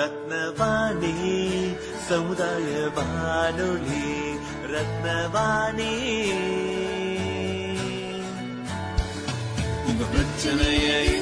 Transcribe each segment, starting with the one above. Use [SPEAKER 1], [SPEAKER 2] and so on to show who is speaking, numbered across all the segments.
[SPEAKER 1] ரத்னவாணி சமுதாய வானொலி ரத்னவாணி. உங்க பிரச்சனையை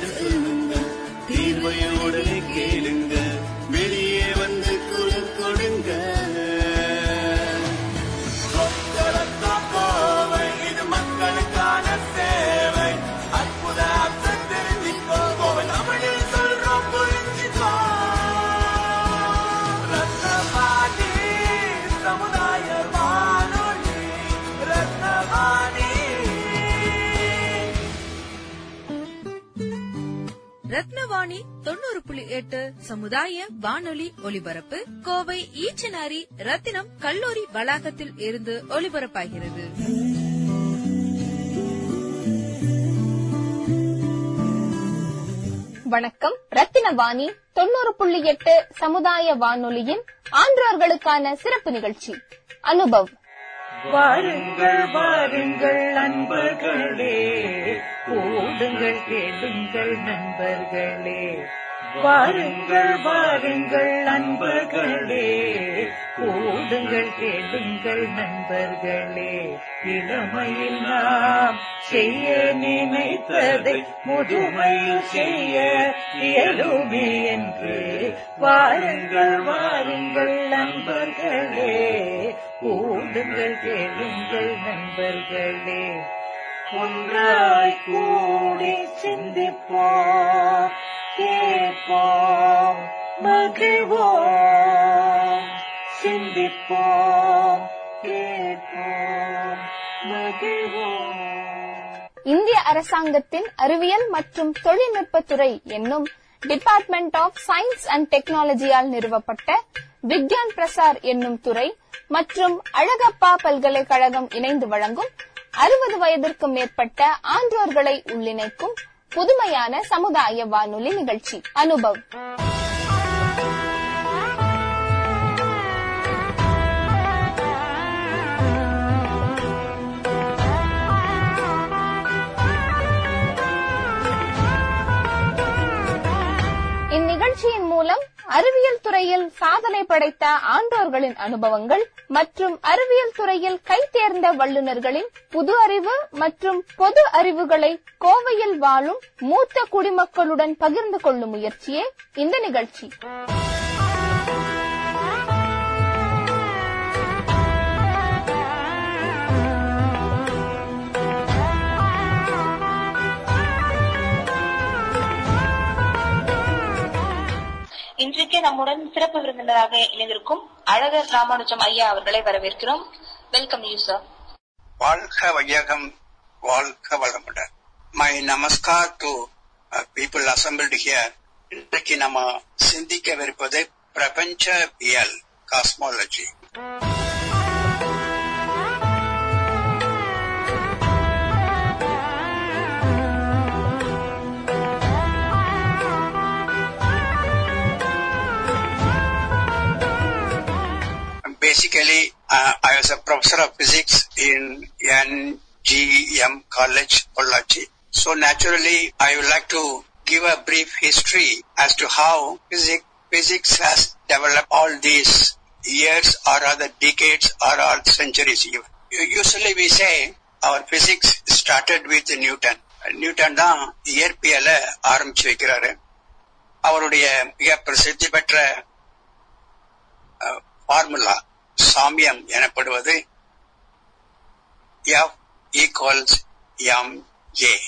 [SPEAKER 1] ரத்னவாணி
[SPEAKER 2] தொண்ணூறு புள்ளி எட்டு சமுதாய வானொலி ஒலிபரப்பு கோவை ஈச்சனாரி ரத்தினம் கல்லூரி வளாகத்தில் இருந்து ஒலிபரப்பாகிறது.
[SPEAKER 3] வணக்கம். ரத்தினவாணி தொண்ணூறு புள்ளி எட்டு சமுதாய வானொலியின் ஆன்றோர்களுக்கான சிறப்பு நிகழ்ச்சி. அனுபவ்.
[SPEAKER 4] வாருங்கள் வாருங்கள் நண்பர்களே. ஓடுங்கள் கேளுங்கள் நண்பர்களே. வாருங்கள் வாருங்கள் நண்பர்களே. கூடுங்கள் கேளுங்கள் நண்பர்களே. இளமையில் நாம் செய்ய நினைத்ததை முதுமையில் செய்ய இயலுமே என்று. வாருங்கள் வாருங்கள் நண்பர்களே. கூடுங்கள் கேளுங்கள் நண்பர்களே. ஒன்றாய் கூடி சிந்திப்போம். கேட்போம் மகிழ்வோம் சிந்திப்போம் கேட்போம் மகிழ்வோம்
[SPEAKER 3] இந்திய அரசாங்கத்தின் அறிவியல் மற்றும் தொழில்நுட்பத்துறை என்னும் டிபார்ட்மெண்ட் ஆஃப் சயின்ஸ் அண்ட் டெக்னாலஜியால் நிறுவப்பட்ட விக்யான் பிரசார் என்னும் துறை மற்றும் அழகப்பா பல்கலைக்கழகம் இணைந்து வழங்கும் அறுபது வயதிற்கும் மேற்பட்ட ஆன்றோர்களை உள்ளிணைக்கும் புதுமையான சமுதாய வானொலி நிகழ்ச்சி அனுபவ். இந்நிகழ்ச்சியின் மூலம் அறிவியல் துறையில் சாதனை படைத்த ஆண்டோர்களின் அனுபவங்கள் மற்றும் அறிவியல் துறையில் கைதேர்ந்த வல்லுநர்களின் புது அறிவு மற்றும் பொது அறிவுகளை கோவையில் வாழும் மூத்த குடிமக்களுடன் பகிர்ந்து கொள்ளும் முயற்சியே இந்த நிகழ்ச்சி.
[SPEAKER 5] இன்றைக்கு நம்முடன் சிறப்பு விருந்தினராக இணைந்திருக்கும் அழகர் ராமானுஜம் ஐயா அவர்களை வரவேற்கிறோம். வெல்கம் யூ சார்
[SPEAKER 6] வாழ்க வையகம் வாழ்க வளமுடன். My namaskar to people assembled here இன்றைக்கு நம்ம சிந்திக்கவிருப்பது பிரபஞ்சவியல் cosmology Basically, uh, I was a professor of physics in NGM College, Pollachi. So naturally, I would like to give a brief history as to how physics, physics has developed all these years or other decades or all centuries. U- Usually we say our physics started with Newton. Newton தான் இயற்பியலை ஆரம்பிச்சு வைக்கிறாரு அவருடைய மிக பிரசித்தி பெற்ற formula சாமியம் எனப்படுவது F equals M A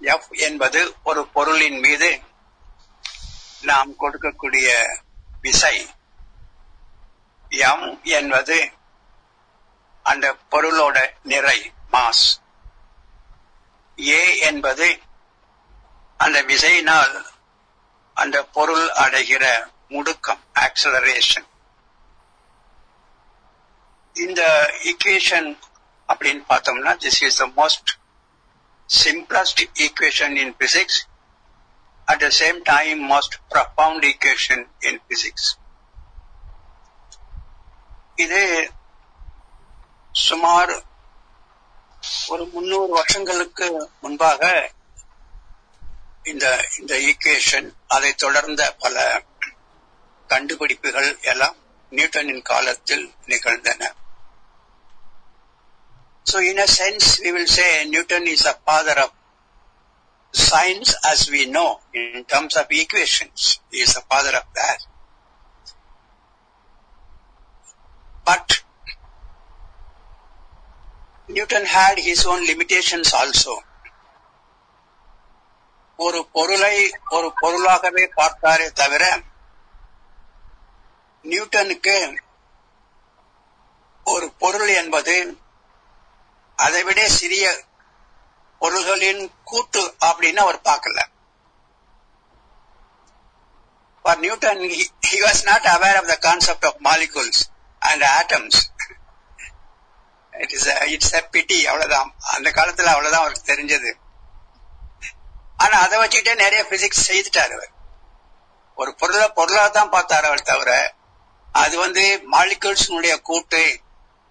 [SPEAKER 6] F என்பது ஒரு பொருளின் மீது நாம் கொடுக்கக்கூடிய விசை. எம் என்பது அந்த பொருளோட நிறை மாஸ் ஏ என்பது அந்த விசையினால் அந்த பொருள் அடைகிற முடுக்கம் ஆக்சலரேஷன் இந்த ஈக்குவேஷன் அப்படின்னு பார்த்தோம்னா this is the most simplest equation in physics at the same time most profound equation in physics இது சுமார் ஒரு முன்னூறு வருஷங்களுக்கு முன்பாக இந்த இந்த ஈக்குவேஷன் அதை தொடர்ந்த பல கண்டுபிடிப்புகள் எல்லாம் நியூட்டனின் காலத்தில் நிகழ்ந்தன So in a sense, we will say Newton is a father of science as we know in terms of equations. He is a father of that. But Newton had his own limitations also. ஒரு பொருளை ஒரு பொருளாகவே பார்த்தாரே தவிர நியூட்டனுக்கு ஒரு பொருள் என்பது அதைவிட சிறிய பொருள்களின் கூட்டு அப்படின்னு அவர் பார்க்கல. For Newton, he, he was not aware of the concept of molecules and atoms. It is a, it's a pity அவ்வளவுதான். அந்த காலத்துல அவ்வளவுதான் அவருக்கு தெரிஞ்சது. ஆனா அதை வச்சுக்கிட்டே நிறைய பிசிக்ஸ் செய்துட்டாரு அவர். ஒரு பொருளை பொருளாக தான் பார்த்தாரு அவர் தவிர அது வந்து மாலிகூல்ஸ்னுடைய கூட்டு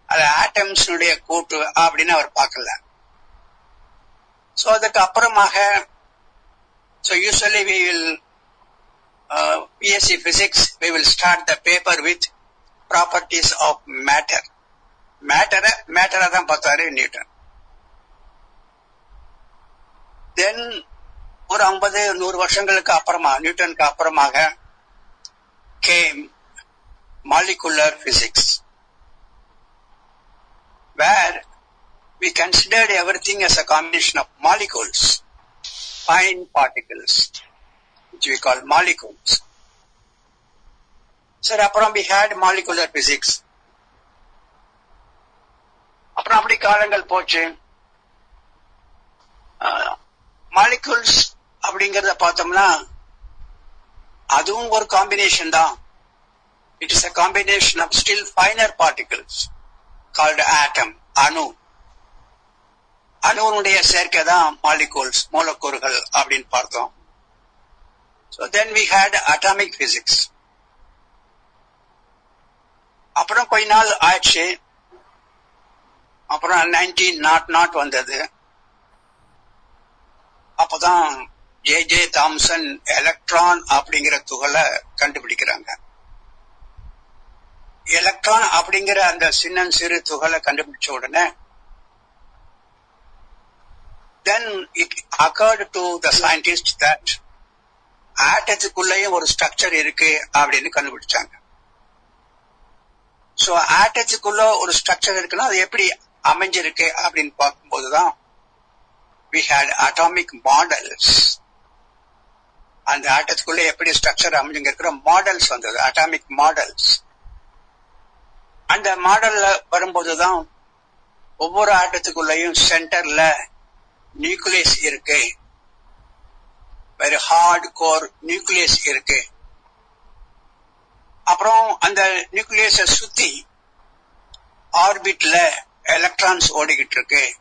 [SPEAKER 6] அது ஆட்டம்ஸ்னுடைய கூட்டு அப்படின்னு அவர் பார்க்கல. சோ அதுக்கு அப்புறமாக so usually we will BSc physics we will start the paper with with of matter மேட்டரை மேட்டரை தான் பார்த்தாரு நியூட்டன் தென் ஒரு ஐம்பது நூறு வருஷங்களுக்கு அப்புறமா நியூட்டனுக்கு அப்புறமாக came molecular physics where we considered everything as a combination of molecules, fine particles, which we call molecules. So அப்புறம் we had molecular physics. அப்புறம் அப்படி காலங்கள் போச்சு மாலிகுல்ஸ் அப்படிங்கறத பார்த்தோம்னா அதுவும் ஒரு காம்பினேஷன் தான் It is a combination of still finer particles called atom அணு. அணுனுடைய சேர்க்கை தான் மாலிகூல்ஸ் மூலக்கூறுகள் அப்படின்னு பார்த்தோம். So then we had atomic physics அப்புறம் கொஞ்ச நாள் ஆயிடுச்சு அப்புறம் நைன்டீன் நாட் நாட் வந்தது. அப்பதான் ஜே ஜே தாம்சன் எலக்ட்ரான் அப்படிங்கிற துகளை கண்டுபிடிக்கிறாங்க. எலக்ட்ரான் அப்படிங்கிற அந்த சின்னம் சிறு துகளை கண்டுபிடிச்ச உடனே then it occurred to the scientist that ஆட்டத்துக்குள்ளேயும் ஒரு ஸ்ட்ரக்சர் இருக்கு அப்படின்னு கண்டுபிடிச்சாங்க. சோ ஆட்டத்துக்குள்ள ஒரு ஸ்ட்ரக்சர் இருக்குன்னா அது எப்படி அமைஞ்சிருக்கு அப்படின்னு பார்க்கும்போதுதான் வி ஹேட் அட்டாமிக் மாடல்ஸ் அந்த ஆட்டத்துக்குள்ள எப்படி ஸ்ட்ரக்சர் அமைஞ்சுங்க இருக்கிற மாடல்ஸ் வந்தது அட்டாமிக் மாடல்ஸ் அந்த மாடல்ல வரும்போதுதான் ஒவ்வொரு ஆட்டத்துக்குள்ளேயும் சென்டர்ல நியூக்ளியஸ் இருக்கு. வெரி ஹார்ட் கோர் நியூக்ளியஸ் இருக்கு. அப்புறம் அந்த நியூக்ளியஸ சுத்தி ஆர்பிட்ல எலக்ட்ரான்ஸ் ஓடிக்கிட்டு இருக்கு.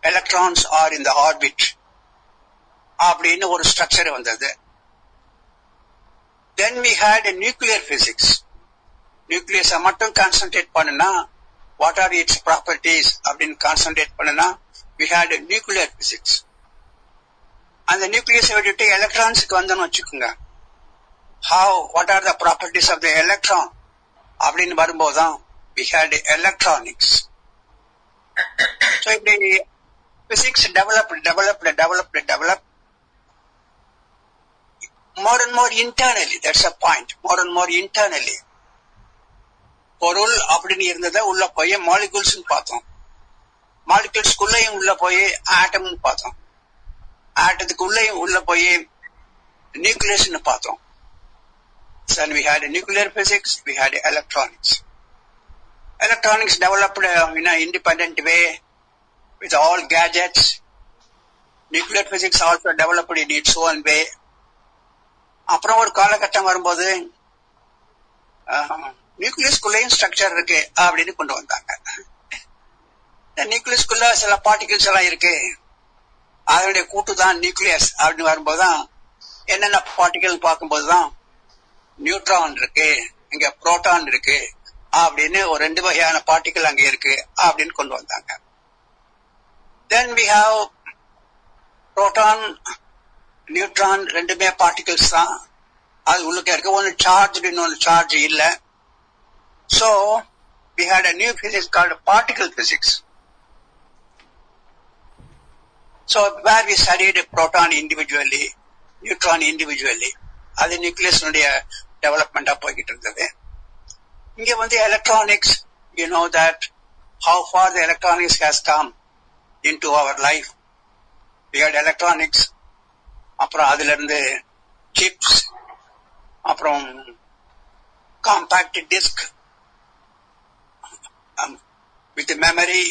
[SPEAKER 6] எலக்ட்ரான்ஸ் ஆர் இந்த ஆர்பிட் அப்படின்னு ஒரு ஸ்ட்ரக்சர் வந்தது. Then we had nuclear physics nucleus மட்டும் கான்சென்ட்ரேட் பண்ணுனா வாட் ஆர் இட்ஸ் ப்ராப்பர்டிஸ் அப்படின்னு கான்சென்ட்ரேட் பண்ணுனா வி ஹேட் நியூக்ளியர் பிசிக்ஸ் அந்த நியூக்ளியஸை விட்டுட்டு எலக்ட்ரான்ஸுக்கு வந்தோம்னு வச்சுக்கோங்க. How what are the properties of the electron அப்படின்னு வரும்போதுதான் வி ஹேட் எலக்ட்ரானிக்ஸ் ஸோ இப்படி physics develop develop develop develop more and more internally that's a point. More and more internally. பொருள் அப்படின்னு இருந்ததை உள்ள போய் மாலிகுல்ஸ் பார்த்தோம் மாலிகுல்ஸ்குள்ளேயும் உள்ள போய் ஆட்டம் பார்த்தோம் ஆட்டத்துக்குள்ளேயும் உள்ள போய் நியூக்ளியஸ் பார்த்தோம் Then we had nuclear physics, we had electronics. Electronics developed uh, in an independent way with all gadgets. Nuclear physics also developed in its own way. அப்புறம் ஒரு காலகட்டம் வரும்போது நியூக்ளியஸ்குள்ளேயும் ஸ்ட்ரக்சர் இருக்கு அப்படின்னு கொண்டு வந்தாங்க. நியூக்ளியஸ்குள்ள சில பார்ட்டிகிள்ஸ் எல்லாம் இருக்கு. அதனுடைய கூட்டு தான் நியூக்ளியஸ் அப்படின்னு வரும்போதுதான் என்னென்ன பார்ட்டிகிள் பார்க்கும்போதுதான் நியூட்ரான் இருக்கு இங்க புரோட்டான் இருக்கு அப்படின்னு ஒரு ரெண்டு வகையான பார்ட்டிகல் அங்க இருக்கு அப்படின்னு கொண்டு வந்தாங்க. Then we have proton neutron ரெண்டுமே பார்ட்டிகல்ஸ் தான். அது உள்ளுக்க இருக்கு. ஒன்னு சார்ஜ் இன்னொன்னு சார்ஜ் இல்லை. so we had a new physics called particle physics so where we studied proton individually neutron individually அது நியூக்ளியஸ்னுடைய டெவலப்மெண்டா போய்கிட்டு இருந்தது இங்க வந்து electronics you know that how far the electronics has come in to our life we had electronics அப்புறம் அதுல இருந்து chips அப்புறம் compact disk memory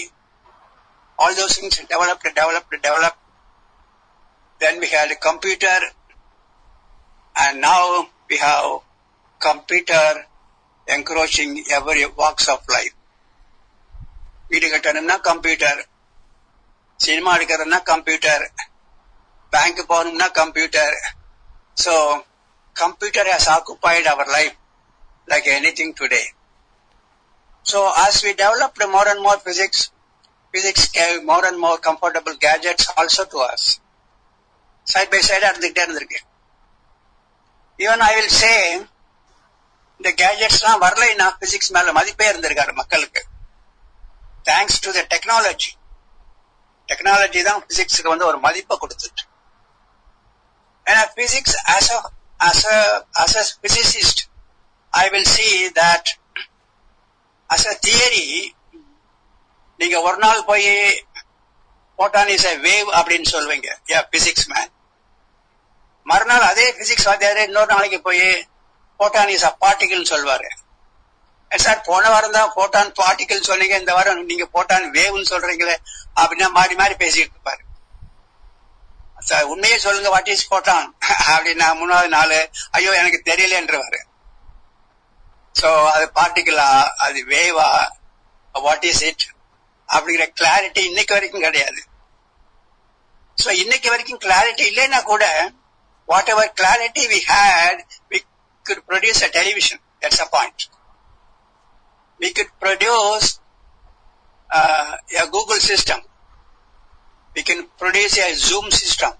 [SPEAKER 6] all those things developed developed developed then we had a computer and now we have computer encroaching every walks of life வீடு கட்டணும்னா computer cinema எடுக்கிறதுனா computer bank போகணும்னா computer so computer has occupied our life like anything today So as we developed more and more physics physics gave more and more comfortable gadgets also to us. Side by side இருந்துகிட்டே இருந்திருக்கு. Even I will say இந்த கேஜெட்ஸ்லாம் வரலைன்னா physics மேல மதிப்பே இருந்திருக்காரு மக்களுக்கு. Thanks to the technology technology தான் பிசிக்ஸுக்கு வந்து ஒரு மதிப்பை கொடுத்துட்டு. ஏன்னா physics as as a as a physicist i will see as a theory நீங்க ஒரு நாள் போய் போட்டான் இஸ் அ வேவ் அப்படின்னு சொல்லுவீங்க யா பிசிக்ஸ் மேன் மறுநாள் அதே பிசிக்ஸ் வாத்தியாரு இன்னொரு நாளைக்கு போய் போட்டான் இஸ் அ பார்ட்டிகல் சொல்வாரு சார் போன வாரம் தான் போட்டான் பார்ட்டிகல் சொன்னீங்க இந்த வாரம் நீங்க போட்டான் வேவ்னு சொல்றீங்களே அப்படின்னா மாறி மாறி பேசிட்டு இருப்பாரு. சார் உண்மையே சொல்லுங்க வாட் இஸ் போட்டான் அப்படின்னா மூணாவது நாள் ஐயோ எனக்கு தெரியலன்றவாரு. சோ அது பார்ட்டிகலா அது வேவா வாட் இஸ் இட் அப்படிங்கிற கிளாரிட்டி இன்னைக்கு வரைக்கும் கிடையாது சோ இன்னைக்கு வரைக்கும் கிளாரிட்டி இல்லைன்னா கூட whatever clarity we had we could produce a television. That's a point. We could produce uh, a Google system. We can produce a Zoom system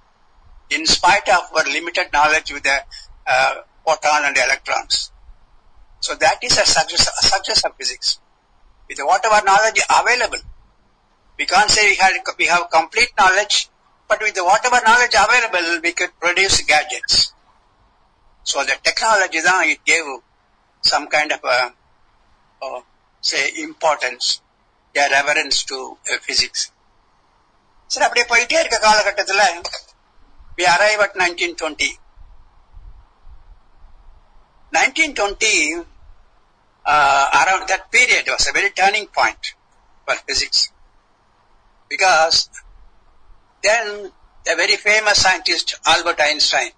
[SPEAKER 6] in spite of our limited knowledge with the uh, photon and electrons. So that is a success, a success of physics. With whatever knowledge available, we can't say we, had, we have complete knowledge, but with whatever knowledge available, we could produce gadgets. So the technology then it gave some kind of a, uh, say importance, a reverence to uh, physics. சரி அப்படியே போயிட்டே இருக்க காலகட்டத்தில் we arrive at 1920. 1920, uh, around that period was a very turning point for physics. Because then a very famous scientist, Albert Einstein,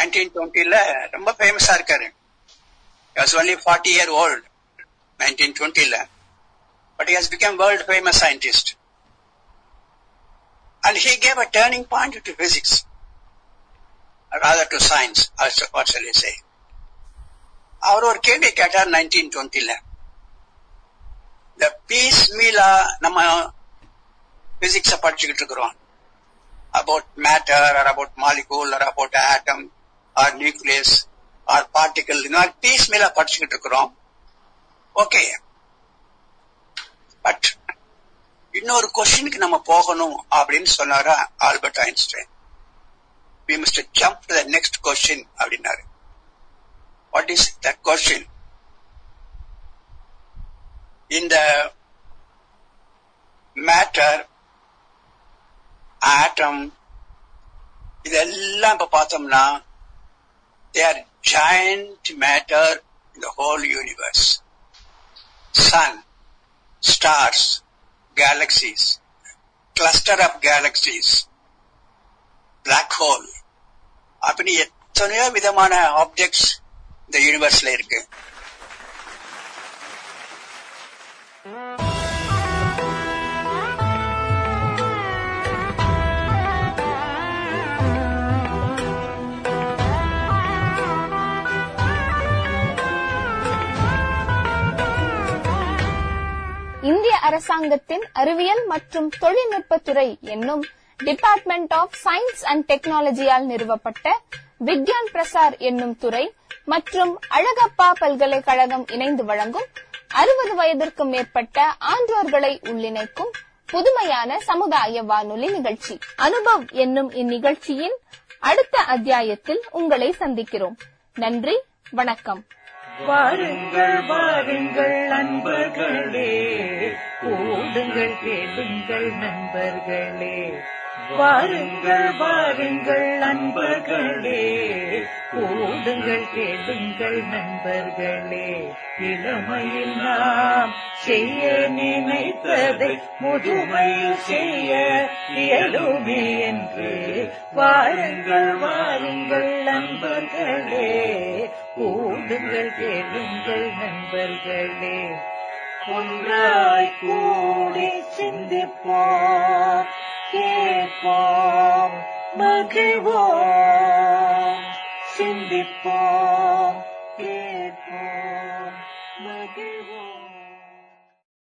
[SPEAKER 6] 1920ல ரொம்ப ஃபேமஸா இருக்காரு was only 40 year old 1920ல but he has become world famous scientist and he gave a turning point to physics rather to science also, what shall I say அவர் ஒரு கேள்வி கேட்டார் 1920ல இந்த piece மீலா நம்ம பிசிக்ஸ படிச்சுக்கிட்டு இருக்கிறோம். About matter or about molecule or about atom or nucleus or particle இந்த மாதிரி பீஸ் மீலா படிச்சுக்கிட்டு இருக்கிறோம். ஓகே பட் இன்னொரு கொஸ்டினுக்கு நம்ம போகணும் அப்படின்னு சொன்னாரா Albert Einstein. We must jump to the next question அப்படின்னாரு. வாட் இஸ் தட் கொஸ்டின் இந்த மேட்டர் ஆட்டம் இதெல்லாம் இப்ப பார்த்தோம்னா they are giant matter in the whole universe. Sun, stars, galaxies, cluster of galaxies, black hole. அப்படி எத்தனையோ விதமான ஆப்ஜெக்ட்ஸ் இந்த யூனிவர்ஸ்ல இருக்கு.
[SPEAKER 3] இந்திய அரசாங்கத்தின் அறிவியல் மற்றும் தொழில்நுட்பத்துறை என்னும் டிபார்ட்மெண்ட் ஆஃப் சயின்ஸ் அண்ட் டெக்னாலஜியால் நிறுவப்பட்ட விக்யான் பிரசார் என்னும் துறை மற்றும் அழகப்பா பல்கலைக்கழகம் இணைந்து வழங்கும் அறுபது வயதிற்கும் மேற்பட்ட ஆன்றோர்களை உள்ளிணைக்கும் புதுமையான சமுதாய வானொலி நிகழ்ச்சி. அனுபவ் என்னும் இந்நிகழ்ச்சியின் அடுத்த அத்தியாயத்தில் உங்களை சந்திக்கிறோம். நன்றி வணக்கம்.
[SPEAKER 4] வாருங்கள் வாருங்கள் நண்பர்களே. கூடுங்கள் கேளுங்கள் நண்பர்களே. வாருங்கள் வாருங்கள் நண்பர்களே. கூடுங்கள் கேளுங்கள் நண்பர்களே. இளமையில் நாம் செய்ய நினைத்ததை முதுமையில் செய்ய இயலுமே என்று. வாருங்கள் வாருங்கள் நண்பர்களே. கூடுங்கள் கேளுங்கள் நண்பர்களே. ஒன்றாய் கூடி சிந்திப்போம். கேட்போம் மகிழ்வோம் சிந்திப்போம்.